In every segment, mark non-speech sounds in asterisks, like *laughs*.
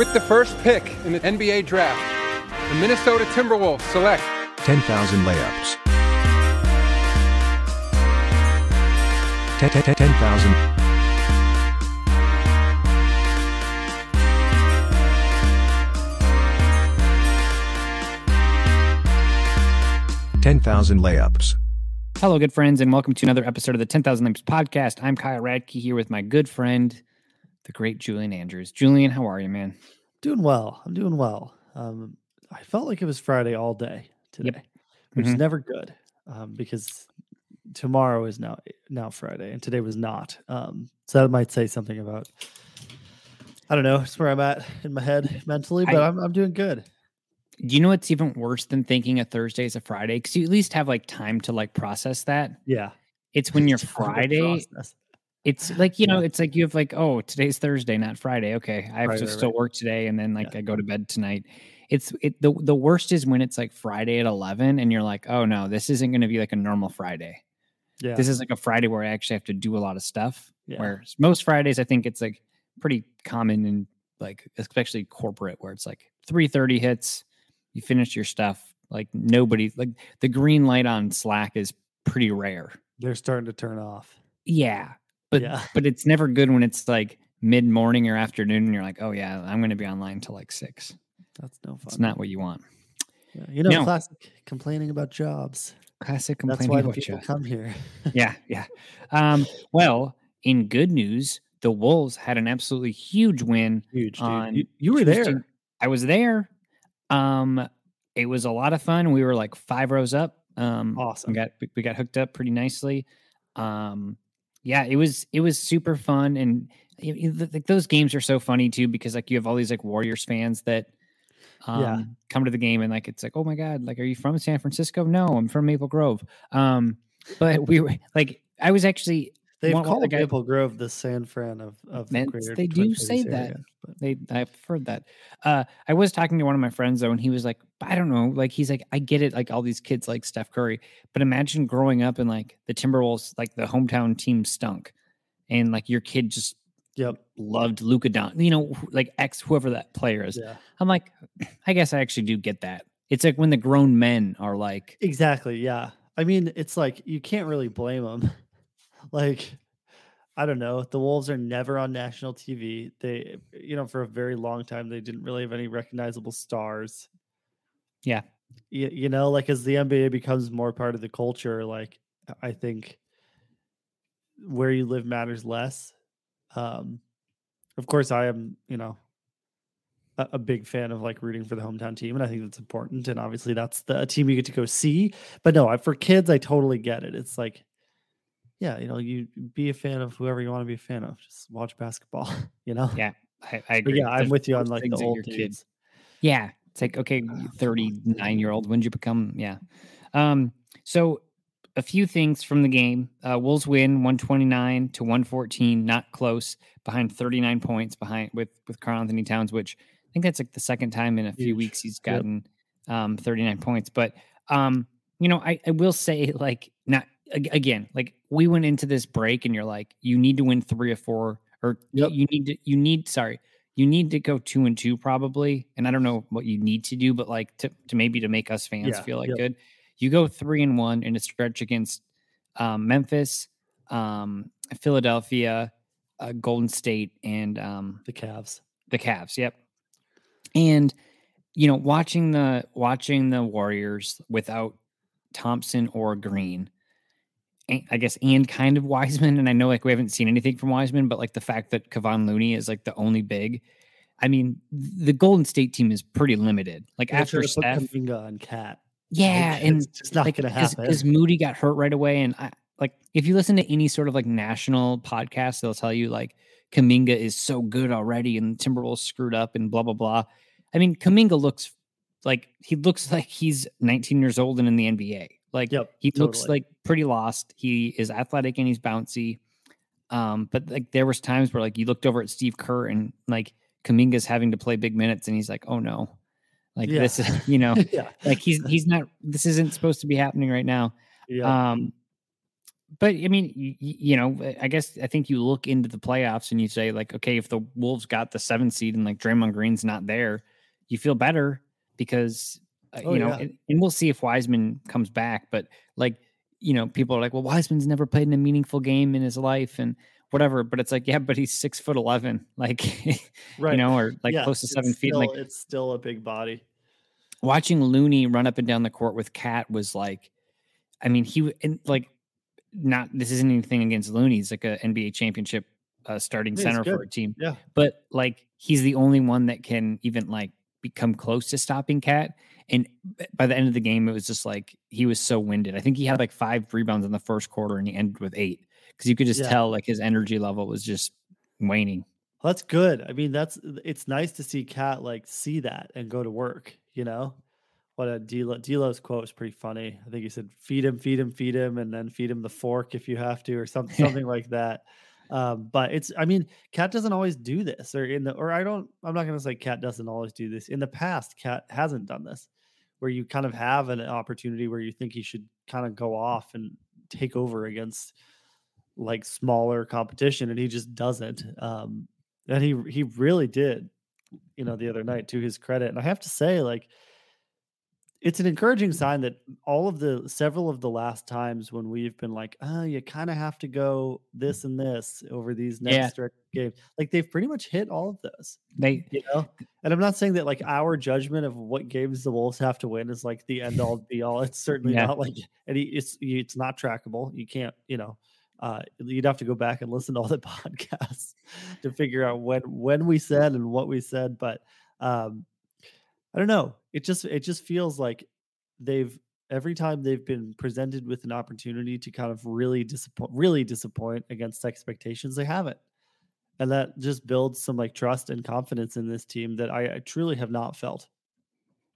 With the first pick in the NBA draft, the Minnesota Timberwolves select 10,000 layups. 10,000. Ten thousand layups. Hello, good friends, and welcome to another episode of the 10,000 Layups podcast. I'm Kyle Radke here with my good friend, the great Julian Andrews. Julian, how are you, man? Doing well. I'm doing well. Um, I felt like it was Friday all day today, Yep. which Mhm. is never good um, because tomorrow is now now Friday and today was not. Um, so that might say something about I don't know, it's where I'm at in my head mentally, but I- am I'm doing good. Do you know what's even worse than thinking a Thursday is a Friday? Because you at least have like time to like process that. Yeah. It's when you're Friday. It's like, you know, Yeah. it's like you have like, oh, today's Thursday, not Friday. Okay. I have Right, to right, still right. work today. And then like Yeah. I go to bed tonight. It's it the, the worst is when it's like Friday at 11 and you're like, oh no, this isn't going to be like a normal Friday. Yeah. This is like a Friday where I actually have to do a lot of stuff. Yeah. Whereas most Fridays, I think it's like pretty common and like especially corporate where it's like 3:30 hits, you finish your stuff. Like nobody like the green light on Slack is pretty rare. They're starting to turn off. Yeah. But Yeah. but it's never good when it's like mid morning or afternoon and you're like, oh yeah, I'm gonna be online till like six. That's no fun. It's not what you want. Yeah. You know, No. classic complaining about jobs. Classic That's complaining why the about people you. come here. yeah, yeah. Um, well, in good news, the Wolves had an absolutely huge win Huge, dude. on You, you were Tuesday- there. I was there. Um, it was a lot of fun. We were like five rows up. Um, Awesome. We got we got hooked up pretty nicely. Um, yeah, it was it was super fun, and like those games are so funny too because like you have all these like Warriors fans that um Yeah. come to the game and like it's like oh my god like are you from San Francisco? No, I'm from Maple Grove. Um, but we were like I was actually They've one- called Maple Grove the San Fran of, of the greater they do say that. but- they I've heard that. Uh I was talking to one of my friends though, and he was like, I don't know, like he's like, I get it, like all these kids like Steph Curry, but imagine growing up and like the Timberwolves, like the hometown team stunk, and like your kid just Yep. loved Luka Don, you know, like X whoever that player is. Yeah. I'm like, I guess I actually do get that. It's like when the grown men are like, Exactly. Yeah. I mean, it's like you can't really blame them. Like, I don't know. The Wolves are never on national TV. They, you know, for a very long time, they didn't really have any recognizable stars. yeah, You, you know, like as the NBA becomes more part of the culture, like I think where you live matters less. Um, of course, I am, you know, a, a big fan of like rooting for the hometown team, and I think that's important. And obviously, that's the team you get to go see. But no, I, for kids, I totally get it. It's like, yeah, you know, you be a fan of whoever you want to be a fan of. Just watch basketball, *laughs* you know. yeah, I, I But agree. yeah, I'm There's with you on like the old kids. kid- Yeah. It's like, okay, *sighs* 39 year old, when did you become? Yeah. Um, so a few things from the game. Uh, Wolves win 129 to 114, not close, behind 39 points behind with with Karl Anthony Towns, which I think that's like the second time in a few Huge. weeks he's Yep. gotten um, 39 points. But um, you know, I, I will say like not again, like we went into this break and you're like, you need to win three or four, or Yep. you need to you need sorry, you need to go two and two probably. And I don't know what you need to do, but like to, to maybe to make us fans Yeah, feel like yep. good. You go three and one in a stretch against um, Memphis, um, Philadelphia, uh, Golden State, and um, The Cavs. the Cavs. Yep. And you know, watching the watching the Warriors without Thompson or Green, I guess, and kind of Wiseman. And I know like we haven't seen anything from Wiseman, but like the fact that Kevon Looney is like the only big. I mean, the Golden State team is pretty limited. Like after Steph, Kuminga on Cat. yeah, Like, and it's just not like gonna happen because. Moody got hurt right away, and I like if you listen to any sort of like national podcast, they'll tell you like Kuminga is so good already, and Timberwolves screwed up, and blah blah blah. I mean, Kuminga looks like he looks like he's 19 years old and in the NBA. Like Yep, he looks like pretty lost. He is athletic and he's bouncy. Um, but like there was times where like you looked over at Steve Kerr and like Kuminga's having to play big minutes, and he's like, oh no, like Yeah. this is *laughs* you know *laughs* yeah. like he's he's not this isn't supposed to be happening right now Yeah. um but i mean you, you know i guess i think you look into the playoffs and you say like okay if the wolves got the seventh seed and like draymond green's not there you feel better because uh, Oh, you know yeah. and, and we'll see if wiseman comes back but like you know people are like well wiseman's never played in a meaningful game in his life and whatever but it's like yeah but he's six foot 11 *laughs* like right. you know or like Yeah, close to seven feet Still, like it's still a big body. watching Looney run up and down the court with Cat was like, I mean, he and like not this isn't anything against Looney. He's like a NBA championship uh, starting Yeah, center for a team, Yeah. but like he's the only one that can even like become close to stopping Cat. And by the end of the game, it was just like he was so winded. I think he had like five rebounds in the first quarter, and he ended with eight because you could just Yeah. tell like his energy level was just waning. Well, that's good. I mean, that's it's nice to see Cat like see that and go to work. You know, what a D'Lo, D'Lo's quote was pretty funny. I think he said, "Feed him, feed him, feed him, and then feed him the fork if you have to," or something, *laughs* something like that. Um, but it's, I mean, Cat doesn't always do this, or in the, or I don't, I'm not going to say Cat doesn't always do this. In the past, Cat hasn't done this, where you kind of have an opportunity where you think he should kind of go off and take over against like smaller competition, and he just doesn't. Um, and he he really did, you know, the other night to his credit. And I have to say, like, it's an encouraging sign that all of the several of the last times when we've been like, oh, you kind of have to go this and this over these next Yeah. games, like they've pretty much hit all of those, They you know. And I'm not saying that like our judgment of what games the Wolves have to win is like the end all be all. It's certainly Yeah. not like any. It's it's not trackable. You can't, you know. Uh, you'd have to go back and listen to all the *laughs* podcasts to figure out when when we said and what we said. But um, I don't know. It just it just feels like they've every time they've been presented with an opportunity to kind of really disappoint really disappoint against expectations, they haven't. And that just builds some like trust and confidence in this team that I, I truly have not felt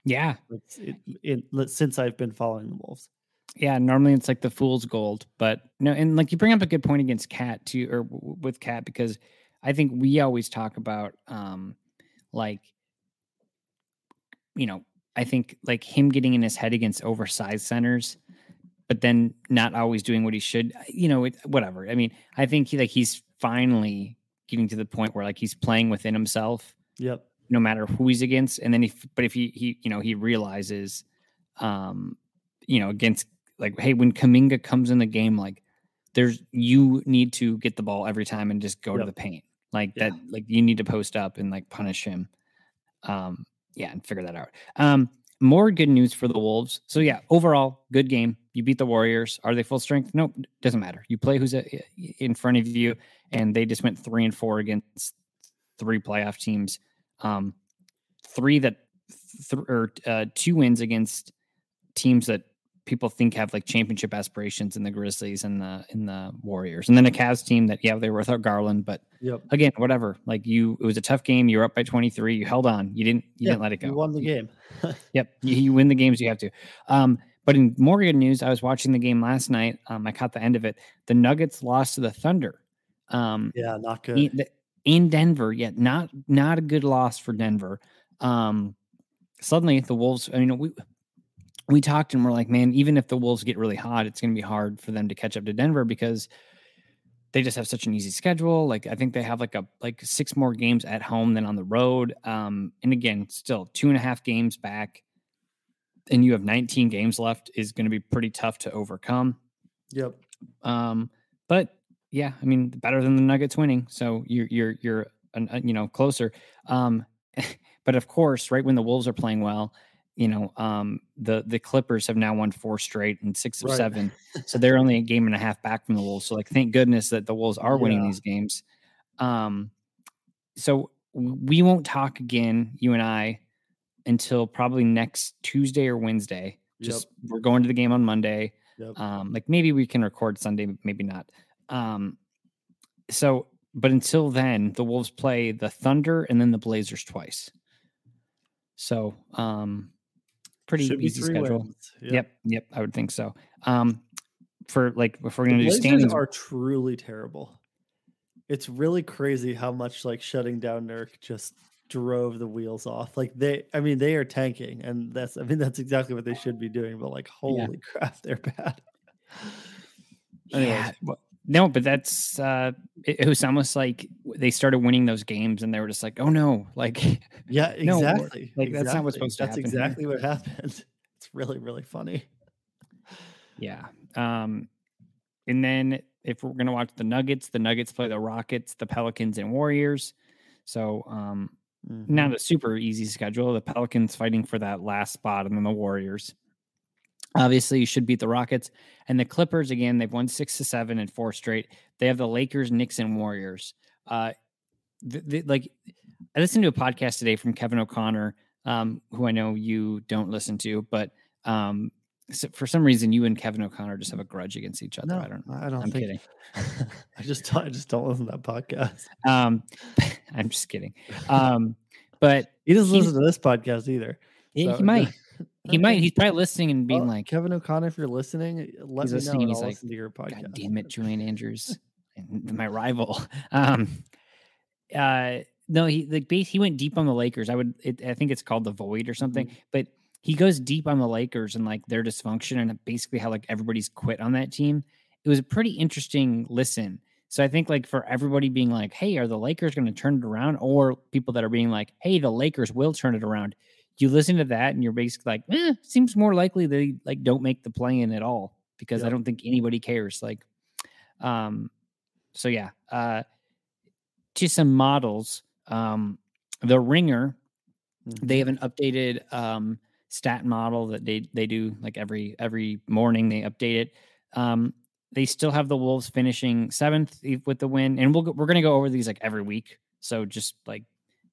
yeah it, in, since I've been following the Wolves. Yeah, normally it's like the fool's gold, but no, and like you bring up a good point against Cat too, or w- with Cat because I think we always talk about um like you know I think like him getting in his head against oversized centers, but then not always doing what he should. You know, it, whatever. I mean, I think he like he's finally getting to the point where like he's playing within himself Yep. no matter who he's against. And then if, but if he, he, you know, he realizes, um, you know, against like, hey, when Kuminga comes in the game, like there's, you need to get the ball every time and just go to the paint. Like Yeah. that, like you need to post up and like punish him. Um, yeah, and figure that out. Um, more good news for the Wolves. So yeah, overall, good game. You beat the Warriors. Are they full strength? Nope, doesn't matter. You play who's a, in front of you, and they just went three and four against three playoff teams. Um, three that th- or uh, two wins against teams that people think have like championship aspirations in the Grizzlies and the in the Warriors, and then a Cavs team that yeah they were without Garland, but Yep. again whatever. Like you, it was a tough game. You were up by twenty three. You held on. You didn't. You Yeah, didn't let it go. You won the game. *laughs* Yep, you, you win the games you have to. Um, but in more good news, I was watching the game last night. Um, I caught the end of it. The Nuggets lost to the Thunder. Um, Yeah, not good. in, the- in Denver, yet not not a good loss for Denver. Um, suddenly the Wolves. I mean, we we talked and we're like, man, even if the Wolves get really hot, it's going to be hard for them to catch up to Denver because they just have such an easy schedule. Like I think they have like a like six more games at home than on the road. Um, and again, still two and a half games back, and you have 19 games left is going to be pretty tough to overcome. Yep. Um, but yeah, I mean, better than the Nuggets winning, so you're you're you're uh, you know closer. Um, *laughs* but of course, right when the Wolves are playing well, you know, um, the the Clippers have now won four straight and six of Right. seven, *laughs* so they're only a game and a half back from the Wolves. So like, thank goodness that the Wolves are winning Yeah. these games. Um, so we won't talk again, you and I, until probably next Tuesday or Wednesday. Yep. Just we're going to the game on Monday. Yep. Um, like maybe we can record Sunday, maybe not. Um, so, but until then, the Wolves play the Thunder and then the Blazers twice. So, um, pretty Should easy schedule. wins. Yep. yep, I would think so. Um, for like if we're gonna do Blazers standings, are truly terrible. It's really crazy how much like shutting down Nurk just drove the wheels off. Like they, I mean, they are tanking, and that's, I mean, that's exactly what they should be doing. But like, holy *laughs* crap, they're bad. Anyways. yeah, no, but that's uh, it, it was almost like they started winning those games and they were just like, oh no, like Yeah, *laughs* No, or- exactly. like, that's not what's exactly. supposed to That's happen here. exactly what happened. *laughs* It's really, really funny. Yeah. Um, and then if we're gonna watch the Nuggets, the Nuggets play the Rockets, the Pelicans, and Warriors. So um, Mhm. not a super easy schedule. The Pelicans fighting for that last spot, and then the Warriors. Obviously, you should beat the Rockets and the Clippers again. They've won six to seven and four straight. They have the Lakers, Knicks, and Warriors. Uh, th- th- like I listened to a podcast today from Kevin O'Connor, um, who I know you don't listen to, but um, so for some reason, you and Kevin O'Connor just have a grudge against each other. No, I don't. Know. I don't I'm think. kidding. *laughs* I just, don't- I just don't listen to that podcast. *laughs* Um, *laughs* I'm just kidding. Um, but He doesn't He's- listen to this podcast either. he, so- he might. He Okay. might. He's probably *laughs* listening and being Well, like, Kevin O'Connor, if you're listening, let me know. he's like, listen to your podcast. God damn it, Julian *laughs* Andrews, *laughs* my rival. Um, uh, no, he like base he went deep on the Lakers. I would, it, I think it's called the Void or something, Mm-hmm. but he goes deep on the Lakers and like their dysfunction and basically how like everybody's quit on that team. It was a pretty interesting listen. So I think like for everybody being like, "Hey, are the Lakers going to turn it around?" or people that are being like, "Hey, the Lakers will turn it around." You listen to that and you're basically like, eh, seems more likely they like don't make the play in at all because I don't think anybody cares. Like, um, so yeah, uh, to some models, um, the Ringer, Mhm. they have an updated um stat model that they they do like every every morning they update it. Um, they still have the Wolves finishing seventh with the win, and we'll we're gonna go over these like every week. So just like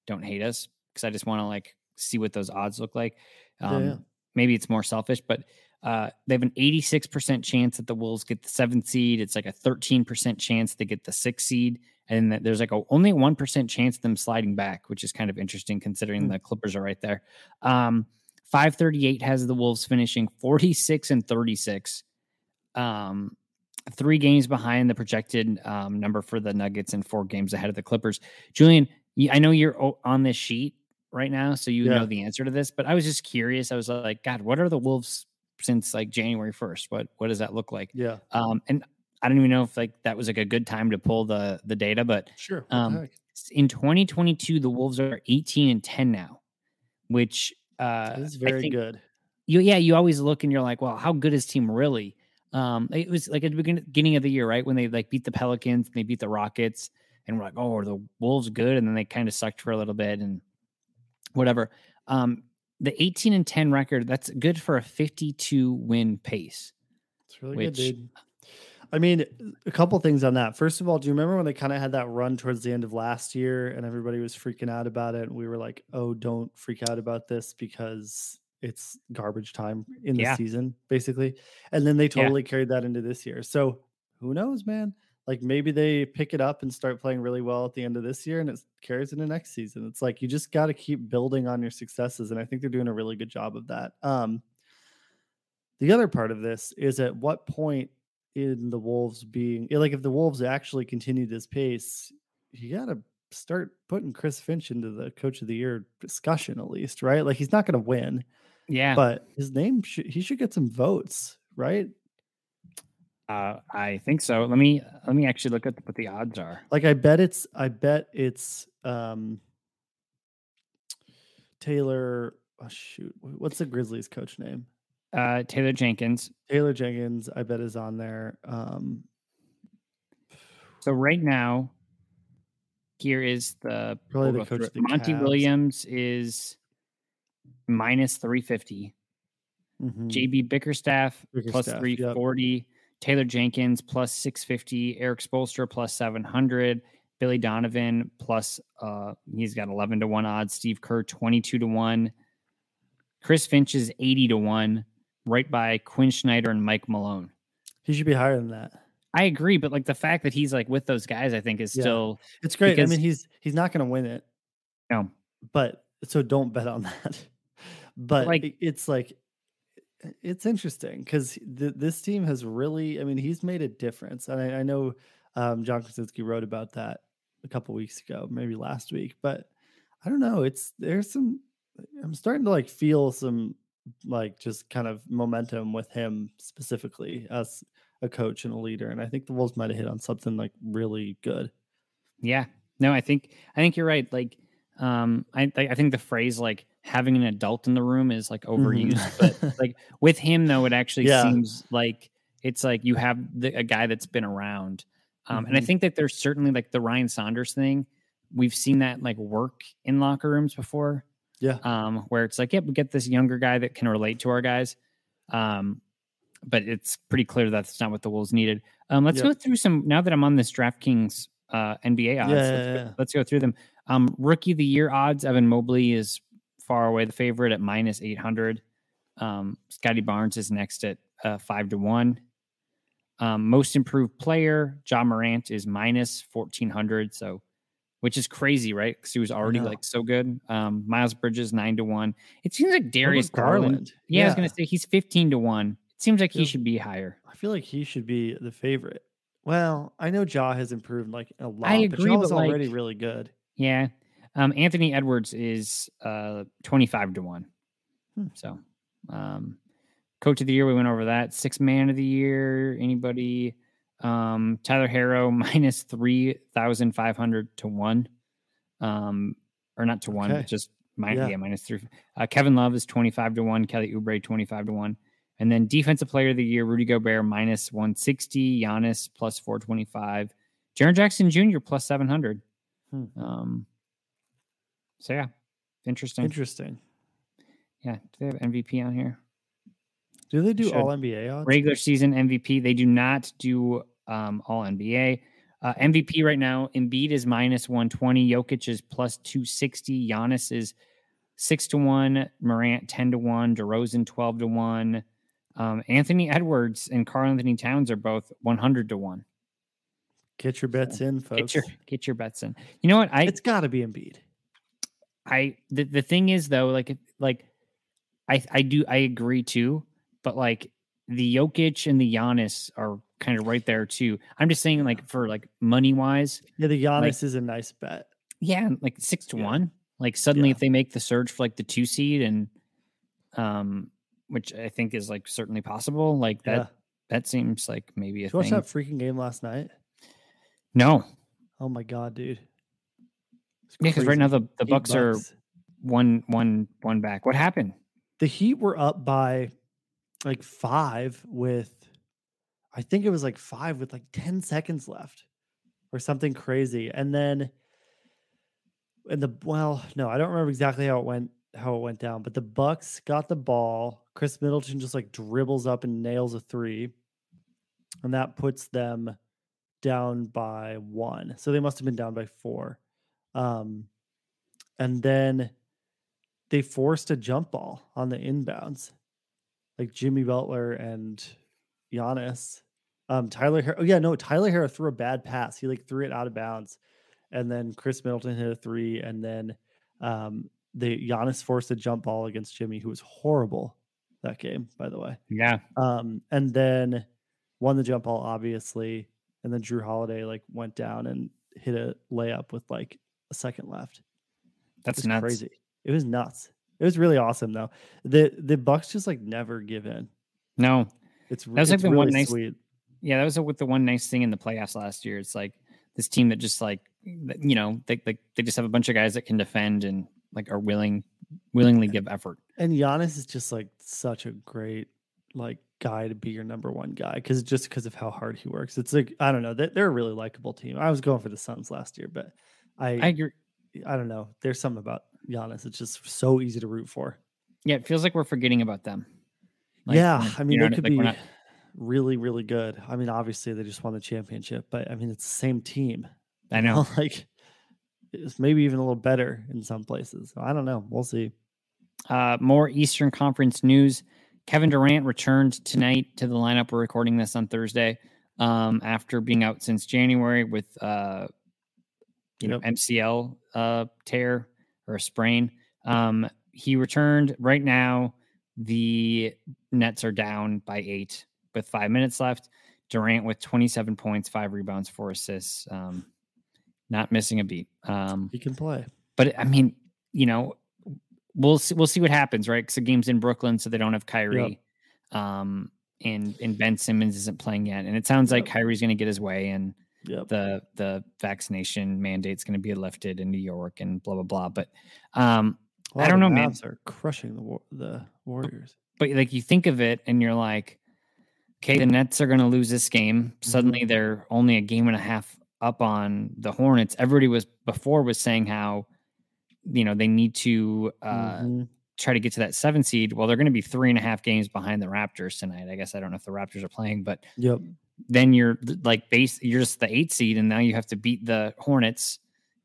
don't hate us because I just want to like see what those odds look like. Um, yeah. Maybe it's more selfish, but uh, they have an 86% chance that the Wolves get the seventh seed. It's like a 13% chance they get the sixth seed. And there's like a only 1% chance of them sliding back, which is kind of interesting considering Hmm. the Clippers are right there. Um, 538 has the Wolves finishing 46 and 36. Um, three games behind the projected um, number for the Nuggets and four games ahead of the Clippers. Julian, I know you're on this sheet right now, so you Yeah. know the answer to this, but I was just curious. I was like, God, what are the Wolves since like January 1st? What what does that look like? Yeah, Um, and I don't even know if like that was like a good time to pull the the data, but sure. um, in 2022, the Wolves are 18 and 10 now, which uh, is very good. you yeah you always look and you're like well how good is team really um it was like at the beginning of the year right when they like beat the pelicans and they beat the rockets and we're like oh are the wolves good and then they kind of sucked for a little bit and whatever um the 18 and 10 record that's good for a 52 win pace It's really which- good, dude. I mean, a couple things on that. First of all, do you remember when they kind of had that run towards the end of last year and everybody was freaking out about it? And we were like, oh, don't freak out about this because it's garbage time in the Yeah. season, basically. And then they Yeah. totally carried that into this year. So who knows, man? Like maybe they pick it up and start playing really well at the end of this year and it carries into next season. It's like you just got to keep building on your successes. And I think they're doing a really good job of that. Um, the other part of this is at what point in the Wolves being like if the Wolves actually continue this pace, you got to start putting Chris Finch into the coach of the year discussion at least, right? Like he's not going to win, Yeah. but his name should he should get some votes, right? Uh, I think so. Let me let me actually look at what the odds are. Like I bet it's I bet it's um Taylor oh shoot, what's the Grizzlies coach name? Uh, Taylor Jenkins. Taylor Jenkins, I bet is on there. Um So right now, here is the Probably we'll the coach through of it. the Monty Cavs. Williams is minus three fifty. mhm. JB Bickerstaff plus Bickerstaff, three yep. Taylor Jenkins plus six fifty. Erik Spoelstra plus seven hundred. Billy Donovan plus uh he's got eleven to one odds. Steve Kerr twenty two to one. Chris Finch is eighty to one, right by Quin Snyder and Mike Malone. he should be higher than that. I agree, but like the fact that he's like with those guys, I think is Yeah. still It's great. Because- I mean, he's he's not going to win it, no. but so don't bet on *laughs* that. But Like- it's like it's interesting because th- this team has really. I mean, he's made a difference, and I, I know um, Jon Krawczynski wrote about that a couple weeks ago, maybe last week. But I don't know. It's there's some. I'm starting to like feel some like just kind of momentum with him specifically as a coach and a leader, and I think the Wolves might have hit on something like really good. Yeah. No, I think I think you're right. Like, um, I I I think the phrase like having an adult in the room is like overused, but like *laughs* with him though, it actually Yeah. seems like it's like you have the, a guy that's been around. Um, and I Mhm. think that there's certainly like the Ryan Saunders thing. We've seen that like work in locker rooms before. Yeah. Um, where it's like, yep, we get this younger guy that can relate to our guys. Um, but it's pretty clear that's not what the Wolves needed. Um, let's Yep. go through some now that I'm on this DraftKings uh, NBA odds. Yeah, let's, yeah, go, yeah. let's go through them. Um, rookie of the year odds: Evan Mobley is far away the favorite at minus eight hundred. Um, Scottie Barnes is next at uh, five to one. Um, most improved player, Ja Morant is minus fourteen hundred. So, which is crazy, right? Because he was already like so good. Um, Miles Bridges nine to one. It seems like Darius Garland. Garland? Yeah, I was gonna say he's fifteen to one. It seems like he should be higher. I feel like he should be the favorite. Well, I know Ja has improved like a lot. I but agree, Ja's but, already really good. Yeah. Um, Anthony Edwards is uh, 25 to 1. Hmm. So, um, coach of the year, we went over that. Six man of the year, anybody? Um, Tyler Herro *laughs* minus 3,500 to 1. Um, or not to 1, Okay. but just min- Yeah. yeah. minus 3. Uh, Kevin Love is 25 to 1. Kelly Oubre 25 to 1. And then defensive player of the year, Rudy Gobert minus 160. Giannis plus 425. Jaren Jackson Jr. plus 700. Hmm. Um, so yeah, interesting. Interesting. yeah, do they have MVP on here? Do they do Should. all NBA odds? Regular season MVP. They do not do um, all NBA. Uh, MVP right now, Embiid is minus 120. Jokic is plus 260. Giannis is six to one. Morant 10 to one. DeRozan 12 to one. Um, Anthony Edwards and Karl Anthony Towns are both 100 to one. Get your bets in, folks. Get your get your bets in. You know what? I it's got to be Embiid. I the, the thing is though, like like I I do I agree too, but like the Jokic and the Giannis are kind of right there too. I'm just saying like for like money wise, Yeah, the Giannis is a nice bet. yeah, like six to Yeah. one. Like suddenly Yeah. if they make the surge for like the two seed and um which I think is like certainly possible, like that Yeah. that seems like maybe a Did you watch that freaking game last night? No. Oh my god, dude. Yeah, because right now the, the Bucks are one one one back. What happened? the Heat were up by like five with, I think it was like five with like 10 seconds left or something crazy. And then, and the, well, no, I don't remember exactly how it went, how it went down, but the Bucks got the ball. Khris Middleton just like dribbles up and nails a three. And that puts them down by one. So they must have been down by four. Um, and then they forced a jump ball on the inbounds, like Jimmy Butler and Giannis. Um, Tyler, Har- oh yeah, no, Tyler Herro threw a bad pass. He like threw it out of bounds, and then Khris Middleton hit a three, and then um, the Giannis forced a jump ball against Jimmy, who was horrible. that game, by the way. Yeah. Um, and then won the jump ball, obviously. And then Jrue Holiday like went down and hit a layup with like a second left. That's nuts. crazy. It was nuts. It was really awesome though. The the Bucks just like never give in. No. It's That was, like, it's the one nice- sweet. Yeah, that was with the one nice thing in the playoffs last year. It's like this team that just like you know, they they, they just have a bunch of guys that can defend and like are willing willingly give effort. And Giannis is just like such a great like guy to be your number one guy because just because of how hard he works. It's like I don't know. They're, they're a really likable team. I was going for the Suns last year, but I I agree. I don't know. There's something about Giannis. It's just so easy to root for. Yeah, it feels like we're forgetting about them. Like, yeah, I mean you know, they could like, be not- really really good. I mean obviously they just won the championship, but I mean it's the same team. I know. *laughs* like it's maybe even a little better in some places. I don't know. We'll see. Uh, more Eastern Conference news. Kevin Durant returned tonight to the lineup. We're recording this on Thursday um, after being out since January with uh, you know MCL uh, tear or a sprain. Um, he returned. Right now, the Nets are down by eight with five minutes left. Durant with 27 points, five rebounds, four assists. Um, not missing a beat. Um, He can play. but I mean, you know, we'll see, we'll see what happens, right? Because the game's in Brooklyn, so they don't have Kyrie, um, and and Ben Simmons isn't playing yet, and it sounds like Yep. Kyrie's going to get his way, and Yep. the the vaccination mandate's going to be lifted in New York, and blah blah blah. But um, I don't know, man. Are crushing the War- the Warriors. but like you think of it, and you're like, okay, the Nets are going to lose this game. Suddenly, they're only a game and a half up on the Hornets. Everybody was before was saying how, you know, they need to. uh Mhm. try to get to that seven seed. Well, they're going to be three and a half games behind the Raptors tonight. I guess I don't know if the Raptors are playing, but Yep. Then you're like base, you're just the eight seed, and now you have to beat the Hornets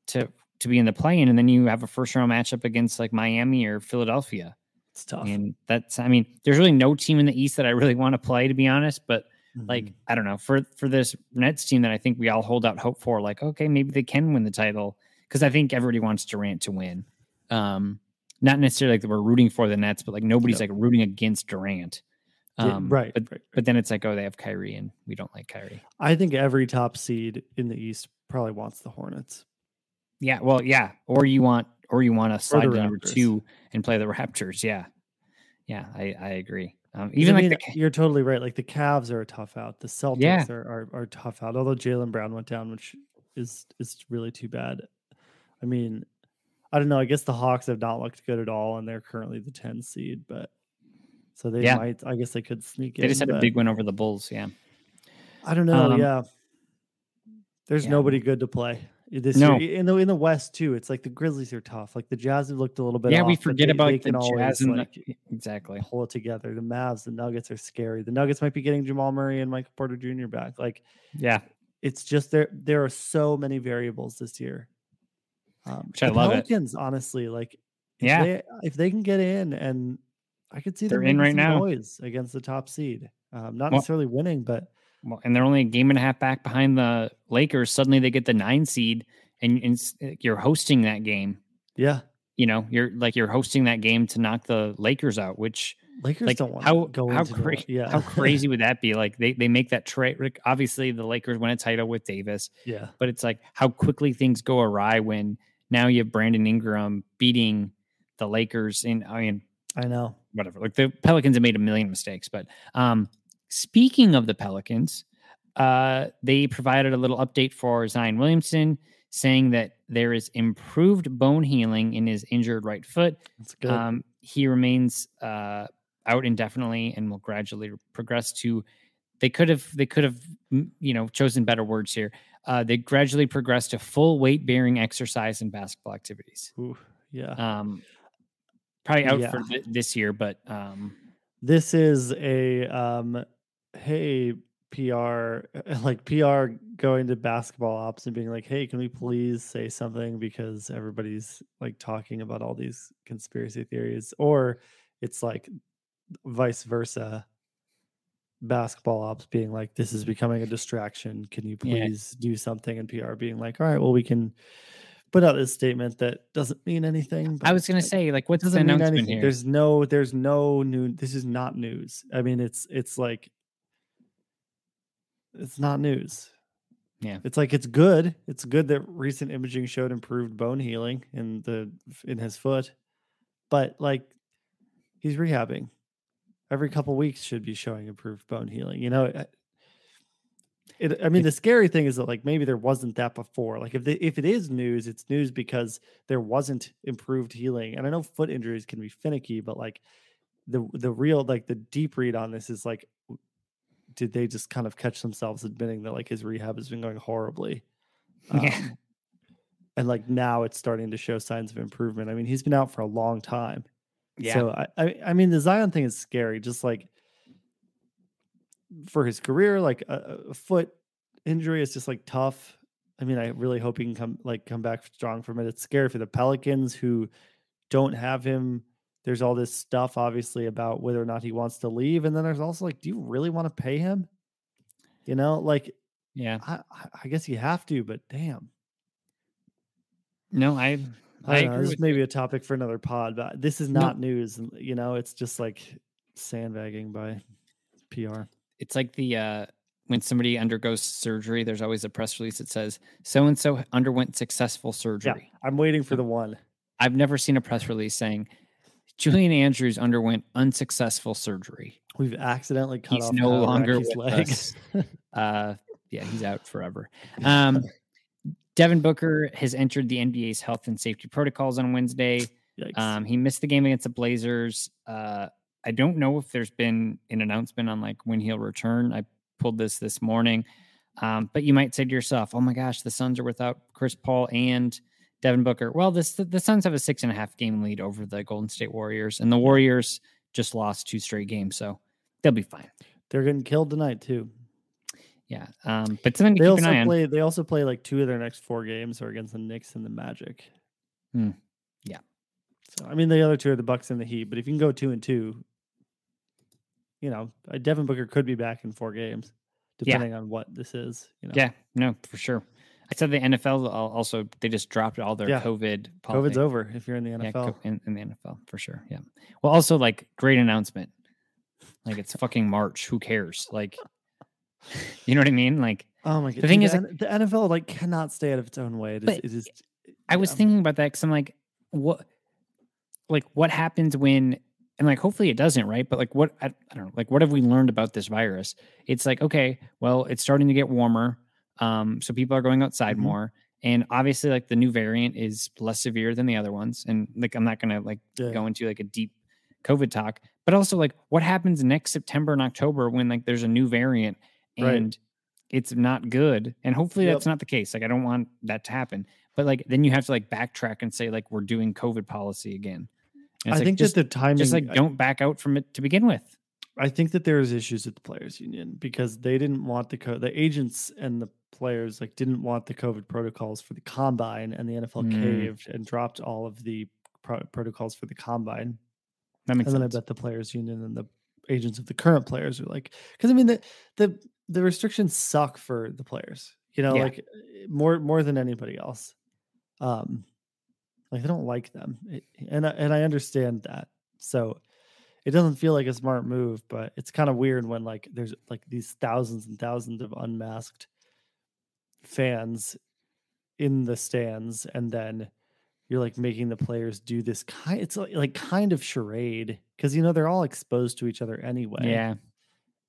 to to be in the play-in, and then you have a first round matchup against like Miami or Philadelphia, It's tough. and that's I mean, there's really no team in the East that I really want to play, to be honest, but. Like Mhm. I don't know for for this Nets team that I think we all hold out hope for. Like okay, maybe they can win the title because I think everybody wants Durant to win. Um, not necessarily like that we're rooting for the Nets, but like nobody's Yep. like rooting against Durant. Yeah, Um, right, But right, but then it's like oh they have Kyrie and we don't like Kyrie. I think every top seed in the East probably wants the Hornets. Yeah, well yeah, or you want or you want to slide to number two and play the Raptors. Yeah, yeah, I I agree. Um, even I like the you're totally right. Like the Cavs are a tough out. The Celtics Yeah. are, are are tough out. Although Jaylen Brown went down, which is is really too bad. I mean, I don't know. I guess the Hawks have not looked good at all, and they're currently the 10 seed. But so they Yeah. might. I guess they could sneak they in. They just had a big win over the Bulls. Yeah, I don't know. um, yeah, there's yeah. nobody good to play this No. year in the in the West too. It's like the Grizzlies are tough. Like the Jazz have looked a little bit. yeah, we off, but forget they- about they the Jazz and like, the, exactly. pull it together. The Mavs, the Nuggets are scary. The Nuggets might be getting Jamal Murray and Michael Porter Jr. back. Like Yeah, it's just there. There are so many variables this year. Um, Which I love it. Pelicans, honestly, like if Yeah. they, if they can get in, and I could see They're in right now. noise against the top seed. Um, not Well- necessarily winning, but Well, and they're only a game and a half back behind the Lakers. Suddenly they get the nine seed, and, and you're hosting that game. yeah, You know, you're like you're hosting that game to knock the Lakers out. Which, Lakers like, don't want how to go how crazy? yeah, How *laughs* crazy would that be? Like they they make that trade. Like, obviously, the Lakers win a title with Davis, yeah, but it's like how quickly things go awry when now you have Brandon Ingram beating the Lakers. In I mean, I know. Whatever. Like the Pelicans have made a million mistakes, but um, speaking of the Pelicans, uh, they provided a little update for Zion Williamson, saying that there is improved bone healing in his injured right foot. That's good. Um, he remains uh, out indefinitely and will gradually progress to. They could have they could have you know chosen better words here. Uh, they gradually progress to full weight bearing exercise and basketball activities. Ooh, yeah. Um, probably out Yeah. for th- this year, but um, this is a um hey PR *laughs* like PR going to basketball ops and being like, "Hey, can we please say something because everybody's like talking about all these conspiracy theories?" Or it's like vice versa. Basketball ops being like, "This is becoming a distraction. Can you Yeah. please do something?" And PR being like, "All right, well, we can put out this statement that doesn't mean anything. I was gonna say, like, what's the doesn't mean announcement anything. here? There's no, there's no new. This is not news. I mean, it's it's like it's not news. Yeah. It's like it's good. It's good that recent imaging showed improved bone healing in the in his foot. But like he's rehabbing. Every couple weeks should be showing improved bone healing. You know, eh, it, I mean the scary thing is that like maybe there wasn't that before. Like if the, if it is news, it's news because there wasn't improved healing. And I know foot injuries can be finicky, but like the the real like the deep read on this is like did they just kind of catch themselves admitting that like his rehab has been going horribly Yeah. Um, and like now it's starting to show signs of improvement i mean he's been out for a long time yeah. so I, I i mean the zion thing is scary just like for his career like a, a foot injury is just like tough. I mean i really hope he can come like come back strong from it. It's scary for the pelicans who don't have him. There's all this stuff obviously about whether or not he wants to leave and then there's also like do you really want to pay him? You know like yeah. i I- guess you have to but damn. No, I I, I, know, this may be a topic for another pod but this is No. not news you know it's just like sandbagging by pr It's like the uh when somebody undergoes surgery, there's always a press release that says so and so underwent successful surgery. yeah i'm waiting for the one I've never seen a press release saying Julian Andrews underwent unsuccessful surgery. we've accidentally cut He's off no longer legs *laughs* Uh yeah, he's out forever. Um Devin Booker has entered the NBA's health and safety protocols on Wednesday. Um, he missed the game against the Blazers. Uh, I don't know if there's been an announcement on like when he'll return. I pulled this this morning, um, but you might say to yourself, "Oh my gosh, the Suns are without Chris Paul and Devin Booker." Well, this the, the Suns have a six and a half game lead over the Golden State Warriors, and the Warriors just lost two straight games, so they'll be fine. they're getting killed tonight too Yeah, um, but something to they keep also an eye on. play they also play like two of their next four games are against the Knicks and the Magic. Hmm. Yeah. So I mean the other two are the Bucks and the Heat, but if you can go two and two, you know, Devin Booker could be back in four games, Yeah. depending on what this is. You know, Yeah, no, for sure. I said the NFL also they just dropped all their Yeah. COVID. COVID's over if you're in the NFL. co- in, in the NFL for sure. Yeah. Well, also like great announcement. Like it's fucking March. Who cares? Like, *laughs* you know what I mean? Like oh my god! The thing dude, is, the, like- the NFL like cannot stay out of its own way. It is. It is I was yeah. thinking about that because I'm like, what, like what happens when, and like hopefully it doesn't, right? But like what I, I don't know, like what have we learned about this virus? It's like okay, well, it's starting to get warmer, um, so people are going outside Mhm. more. And obviously, like the new variant is less severe than the other ones. And like, I'm not gonna like Yeah. go into like a deep COVID talk, but also like what happens next September and October when like there's a new variant Right. and it's not good. And hopefully Yep. that's not the case. Like I don't want that to happen. But like then you have to like backtrack and say like we're doing COVID policy again. I like, think just, that the timing. just like don't back out from it to begin with. I think that there's issues with the players union because they didn't want the co- the agents and the players like didn't want the COVID protocols for the combine, and the NFL Mm. caved and dropped all of the pro- protocols for the combine. That makes and then. I bet the players union and the agents of the current players are like, because I mean the the the restrictions suck for the players, you know, Yeah. like eh, more more than anybody else. Um, like they don't like them, It- and I, and I understand that. So it doesn't feel like a smart move, but it's kind of weird when like there's like these thousands and thousands of unmasked fans in the stands, and then you're like making the players do this kind. It's like, like kind of charade because you know they're all exposed to each other anyway. yeah.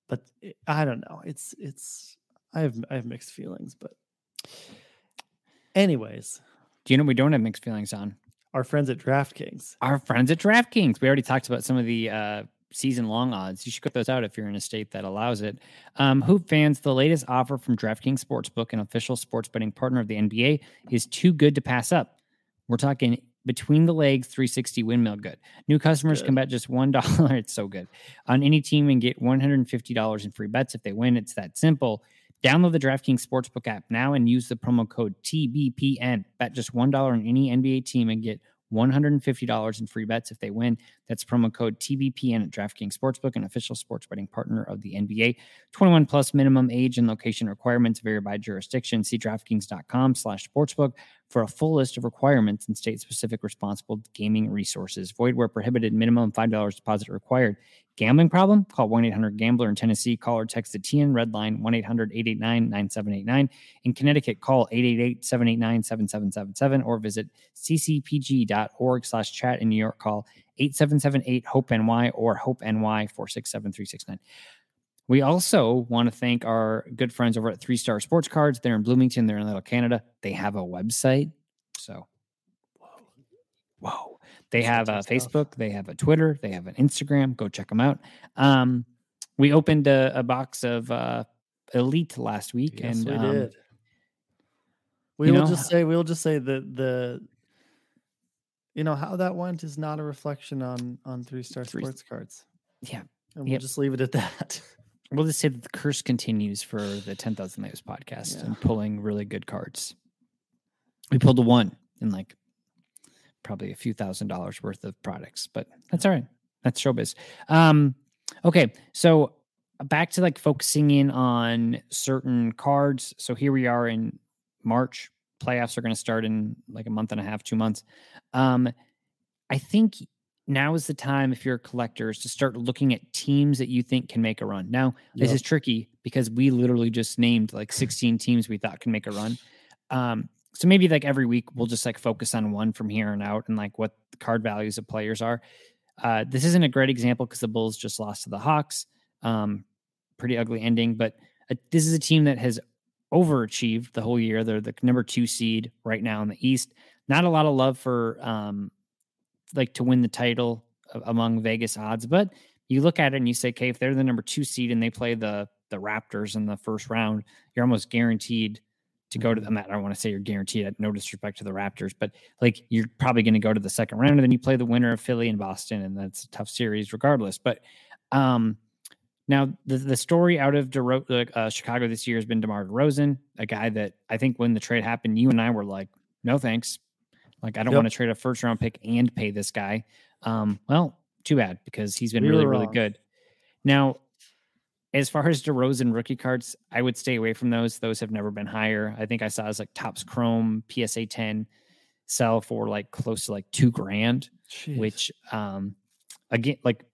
but it, I don't know. It's it's I have I have mixed feelings, but anyways, Do you know we don't have mixed feelings on? our friends at DraftKings. Our friends at DraftKings. We already talked about some of the uh, season long odds. You should cut those out if you're in a state that allows it. Um, Hoop fans, the latest offer from DraftKings Sportsbook, an official sports betting partner of the NBA, is too good to pass up. We're talking between the legs 360 windmill good. New customers can bet just $1. *laughs* It's so good on any team and get $150 in free bets if they win. It's that simple. Download the DraftKings Sportsbook app now and use the promo code TBPN. Bet just $1 on any NBA team and get $150 in free bets if they win. That's promo code TBPN at DraftKings Sportsbook, an official sports betting partner of the NBA. 21 plus minimum age and location requirements vary by jurisdiction. See DraftKings.com slash sportsbook for a full list of requirements and state specific responsible gaming resources. Void where prohibited, minimum $5 deposit required. Gambling problem? Call 1 800 Gambler in Tennessee. Call or text the TN Red Line 1 800 889 9789. In Connecticut, call 888 789 7777 or visit ccpg.org slash chat. In New York, call 8778 HOPE NY or HOPE NY 467 369. We also want to thank our good friends over at Three Star Sports Cards. They're in Bloomington, they're in Little Canada. They have a website. So, whoa. Whoa. They have a Facebook, they have a Twitter, they have an Instagram. Go check them out. Um, we opened a, a box of uh, Elite last week, Yes, and we um, did. We will know, just say we'll just say that the you know how that went is not a reflection on on three star Three- sports cards. yeah, And we'll Yep. just leave it at that. we'll just say that the curse continues for the 10,000 Layups podcast Yeah. and pulling really good cards. We pulled a one in like probably a few thousand dollars worth of products, but that's all right. That's showbiz. Um, okay, so back to like focusing in on certain cards. So here we are in March. Playoffs are going to start in like a month and a half, two months. Um, I think now is the time if you're collectors to start looking at teams that you think can make a run. Now, this is tricky because we literally just named like 16 teams we thought can make a run. *sighs* Um, so maybe like every week we'll just like focus on one from here and out and like what the card values of players are. Uh, this isn't a great example because the Bulls just lost to the Hawks. Um, pretty ugly ending, but uh, this is a team that has overachieved the whole year. They're the number two seed right now in the East. Not a lot of love for um, like to win the title among Vegas odds, but you look at it and you say, okay, if they're the number two seed and they play the the Raptors in the first round, you're almost guaranteed to go to them. I don't want to say you're guaranteed, no disrespect to the Raptors, but like you're probably going to go to the second round and then you play the winner of Philly and Boston, and that's a tough series regardless. But um, now the the story out of DeRo- uh, Chicago this year has been DeMar DeRozan, a guy that I think when the trade happened, you and I were like, no thanks. Like I don't Yep. want to trade a first round pick and pay this guy. Um, well, too bad because he's been We really, really good. Now, as far as DeRozan rookie cards, I would stay away from those. Those have never been higher. I think I saw as like Topps Chrome PSA 10 sell for like close to like two grand, Jeez. which um again like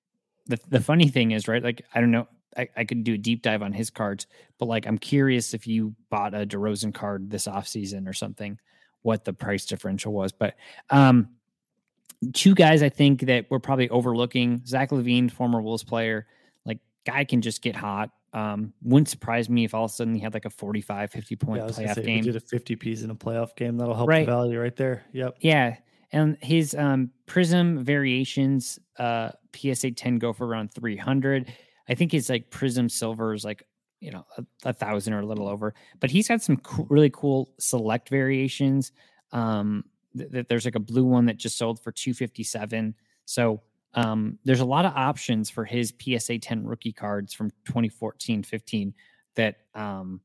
the the funny thing is, right? Like I don't know, I, I could do a deep dive on his cards, but like I'm curious if you bought a DeRozan card this offseason or something, what the price differential was. But um two guys I think that we're probably overlooking. Zach LaVine, former Wolves player, guy can just get hot. Um, wouldn't surprise me if all of a sudden he had like a 45, 50 point yeah, playoff say, if game. we did a 50 piece in a playoff game. That'll help Right. the value right there. Yep. Yeah. And his um Prizm variations, uh PSA 10 go for around 300. I think his like Prizm silver is like, you know, a, a thousand or a little over, but he's got some coo- really cool select variations. Um, th- th- there's like a blue one that just sold for 257. So um, there's a lot of options for his PSA 10 rookie cards from 2014 15 that, um,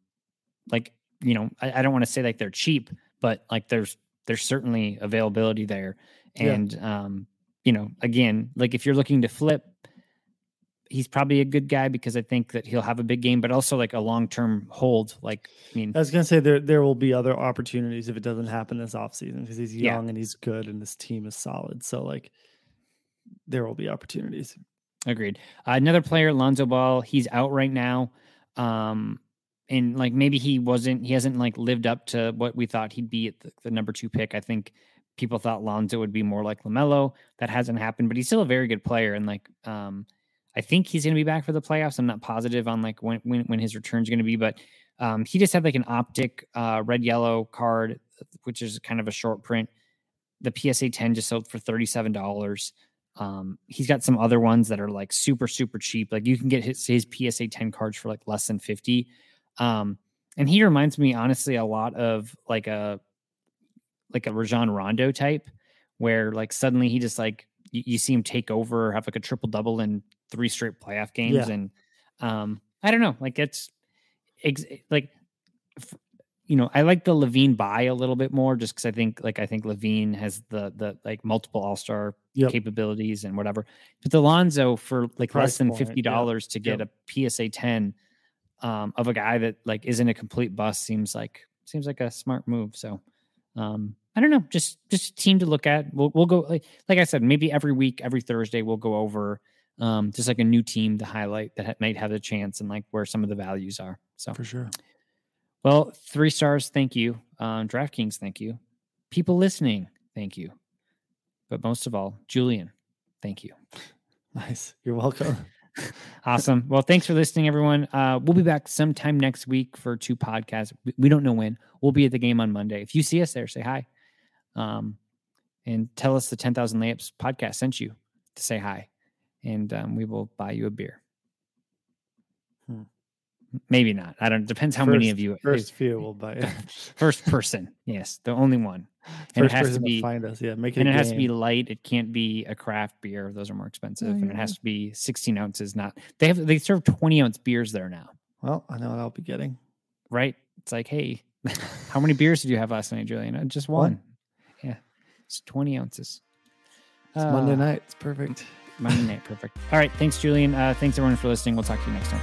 like, you know, I, I don't want to say like they're cheap, but like there's there's certainly availability there. Yeah. And um, you know, again, like if you're looking to flip, he's probably a good guy because I think that he'll have a big game, but also like a long term hold. Like, I mean, I was gonna say there there will be other opportunities if it doesn't happen this offseason because he's Yeah. young and he's good and this team is solid. So like there will be opportunities. Agreed. Uh, another player, Lonzo Ball, he's out right now. Um, and like maybe he wasn't, he hasn't like lived up to what we thought he'd be at the, the number two pick. I think people thought Lonzo would be more like LaMelo. That hasn't happened, but he's still a very good player. And like, um, I think he's going to be back for the playoffs. I'm not positive on like when when, when his return's going to be, but um, he just had like an optic uh, red yellow card, which is kind of a short print. The PSA 10 just sold for thirty seven dollars. Um, he's got some other ones that are like super super cheap. Like you can get his, his PSA 10 cards for like less than 50. Um, and he reminds me honestly a lot of like a like a Rajon Rondo type, where like suddenly he just like you, you see him take over, have like a triple double in three straight playoff games, Yeah. and um, I don't know, like it's ex- like f- you know, I like the LaVine buy a little bit more just because I think like I think LaVine has the the like multiple All Star Yep. capabilities and whatever. But the Lonzo for like Price less than point, fifty dollars to get Yep. a PSA ten um, of a guy that like isn't a complete bust seems like seems like a smart move. So um, I don't know, just just a team to look at. We'll we'll go like like I said, maybe every week, every Thursday, we'll go over um, just like a new team to highlight that ha- might have a chance and like where some of the values are. So For sure. Well, three stars, thank you. Um, DraftKings, thank you. People listening, thank you. But most of all, Julian, thank you. *laughs* Nice. You're welcome. *laughs* *laughs* Awesome. Well, thanks for listening, everyone. Uh, we'll be back sometime next week for two podcasts. We, we don't know when. We'll be at the game on Monday. If you see us there, say hi. Um, and tell us the 10,000 Layups podcast sent you to say hi. And um, we will buy you a beer. Hmm. Maybe not. I don't. Depends how many of you. First few will buy it. First person. Yes, the only one. And First it has to person be. find us. Yeah, make it. And it has to be light. It can't be a craft beer. Those are more expensive. Oh, and it has to be 16 ounces. Not they have. They serve 20 ounce beers there now. Well, I know what I'll be getting. right? It's like, hey, *laughs* how many beers did you have last night, Julian? "Uh, Just one. One. Yeah, it's 20 ounces. It's Monday Uh, night. It's perfect. Monday night, perfect. All right, thanks, Julian. Uh, thanks everyone for listening. We'll talk to you next time.